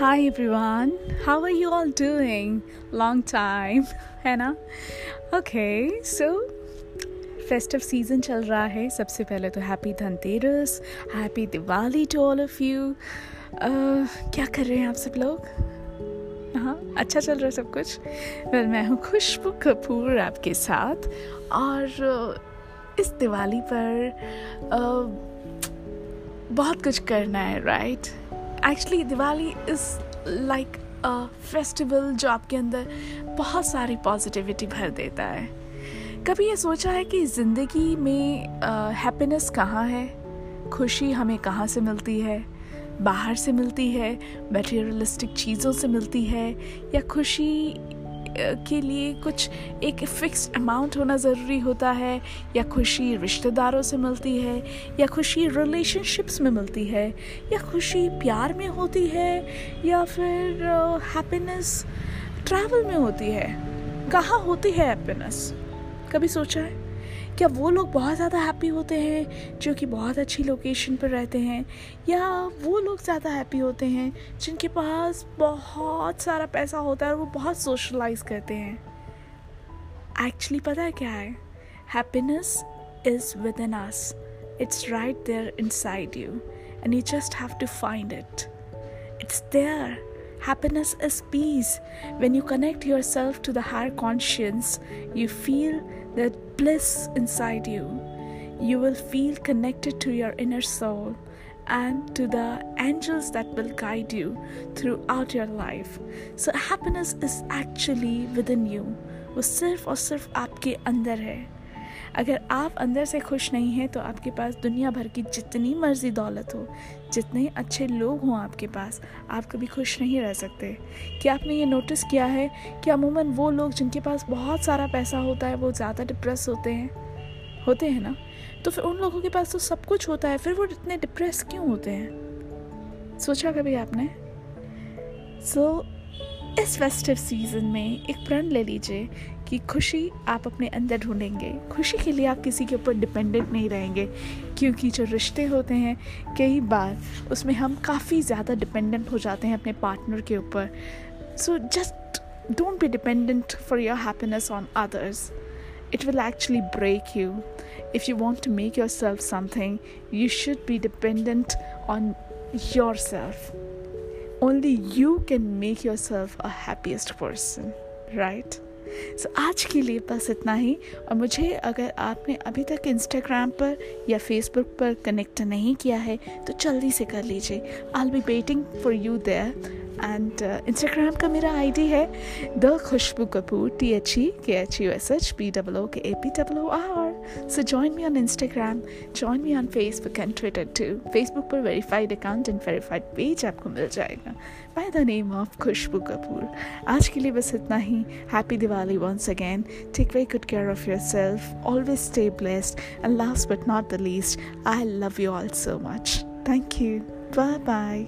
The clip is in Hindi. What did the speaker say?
Hi everyone, how are you all doing long time है ना? ओके सो फेस्टिव सीज़न चल रहा है। सबसे पहले तो happy Dhanteras happy Diwali to all of you क्या कर रहे हैं आप सब लोग? हाँ अच्छा चल रहा है सब कुछ? वेल मैं हूँ खुशबू कपूर आपके साथ। और uh, इस दिवाली पर uh, बहुत कुछ करना है right actually Diwali is like a festival जो आपके अंदर बहुत सारी पॉजिटिविटी भर देता है। कभी ये सोचा है कि ज़िंदगी में हैप्पीनेस कहाँ है? खुशी हमें कहाँ से मिलती है? बाहर से मिलती है? मटेरियलिस्टिक चीज़ों से मिलती है? या खुशी के लिए कुछ एक फिक्स अमाउंट होना ज़रूरी होता है, या खुशी रिश्तेदारों से मिलती है, या खुशी रिलेशनशिप्स में मिलती है, या खुशी प्यार में होती है, या फिर हैप्पीनेस ट्रैवल में होती है। कहाँ होती है हैप्पीनेस कभी सोचा है? क्या वो लोग बहुत ज़्यादा हैप्पी होते हैं जो कि बहुत अच्छी लोकेशन पर रहते हैं? या वो लोग ज़्यादा हैप्पी होते हैं जिनके पास बहुत सारा पैसा होता है और वो बहुत सोशलाइज करते हैं? एक्चुअली पता है क्या है? Happiness is within us it's right there inside you and you just have to find it it's there Happiness is peace. When you connect yourself to the higher conscience, you feel that bliss inside you. You will feel connected to your inner soul and to the angels that will guide you throughout your life. So happiness is actually within you. वो सिर्फ और सिर्फ आपके अंदर है अगर आप अंदर से खुश नहीं हैं तो आपके पास दुनिया भर की जितनी मर्ज़ी दौलत हो जितने अच्छे लोग हों आपके पास आप कभी खुश नहीं रह सकते। क्या आपने ये नोटिस किया है कि अमूमन वो लोग जिनके पास बहुत सारा पैसा होता है वो ज़्यादा डिप्रेस होते हैं? होते हैं ना? तो फिर उन लोगों के पास तो सब कुछ होता है फिर वो इतने डिप्रेस क्यों होते हैं? सोचा कभी आपने? सो so, इस फेस्टिव सीज़न में एक प्रण ले लीजिए कि खुशी आप अपने अंदर ढूंढेंगे खुशी के लिए आप किसी के ऊपर डिपेंडेंट नहीं रहेंगे क्योंकि जो रिश्ते होते हैं कई बार उसमें हम काफ़ी ज़्यादा डिपेंडेंट हो जाते हैं अपने पार्टनर के ऊपर so just don't be dependent for your happiness on others it will actually break you. If you want to make yourself something, you should be dependent on yourself. Only can make your yourself a happiest person right so so, आज के लिए बस इतना ही। और मुझे अगर आपने अभी तक इंस्टाग्राम पर या फेसबुक पर कनेक्ट नहीं किया है तो जल्दी से कर लीजिए। I be waiting for you there and Instagram का मेरा आईडी है the Khushboo Kapoor T H E K H U S H P double K A P double R so join me on Instagram join me on Facebook and Twitter too Facebook पर verified account and verified page आपको मिल जाएगा. By the name of Khushboo Kapoor आज के लिए बस इतना ही. Happy Diwali once again take very good care of yourself always stay blessed and last but not the least I love you all so much thank you bye bye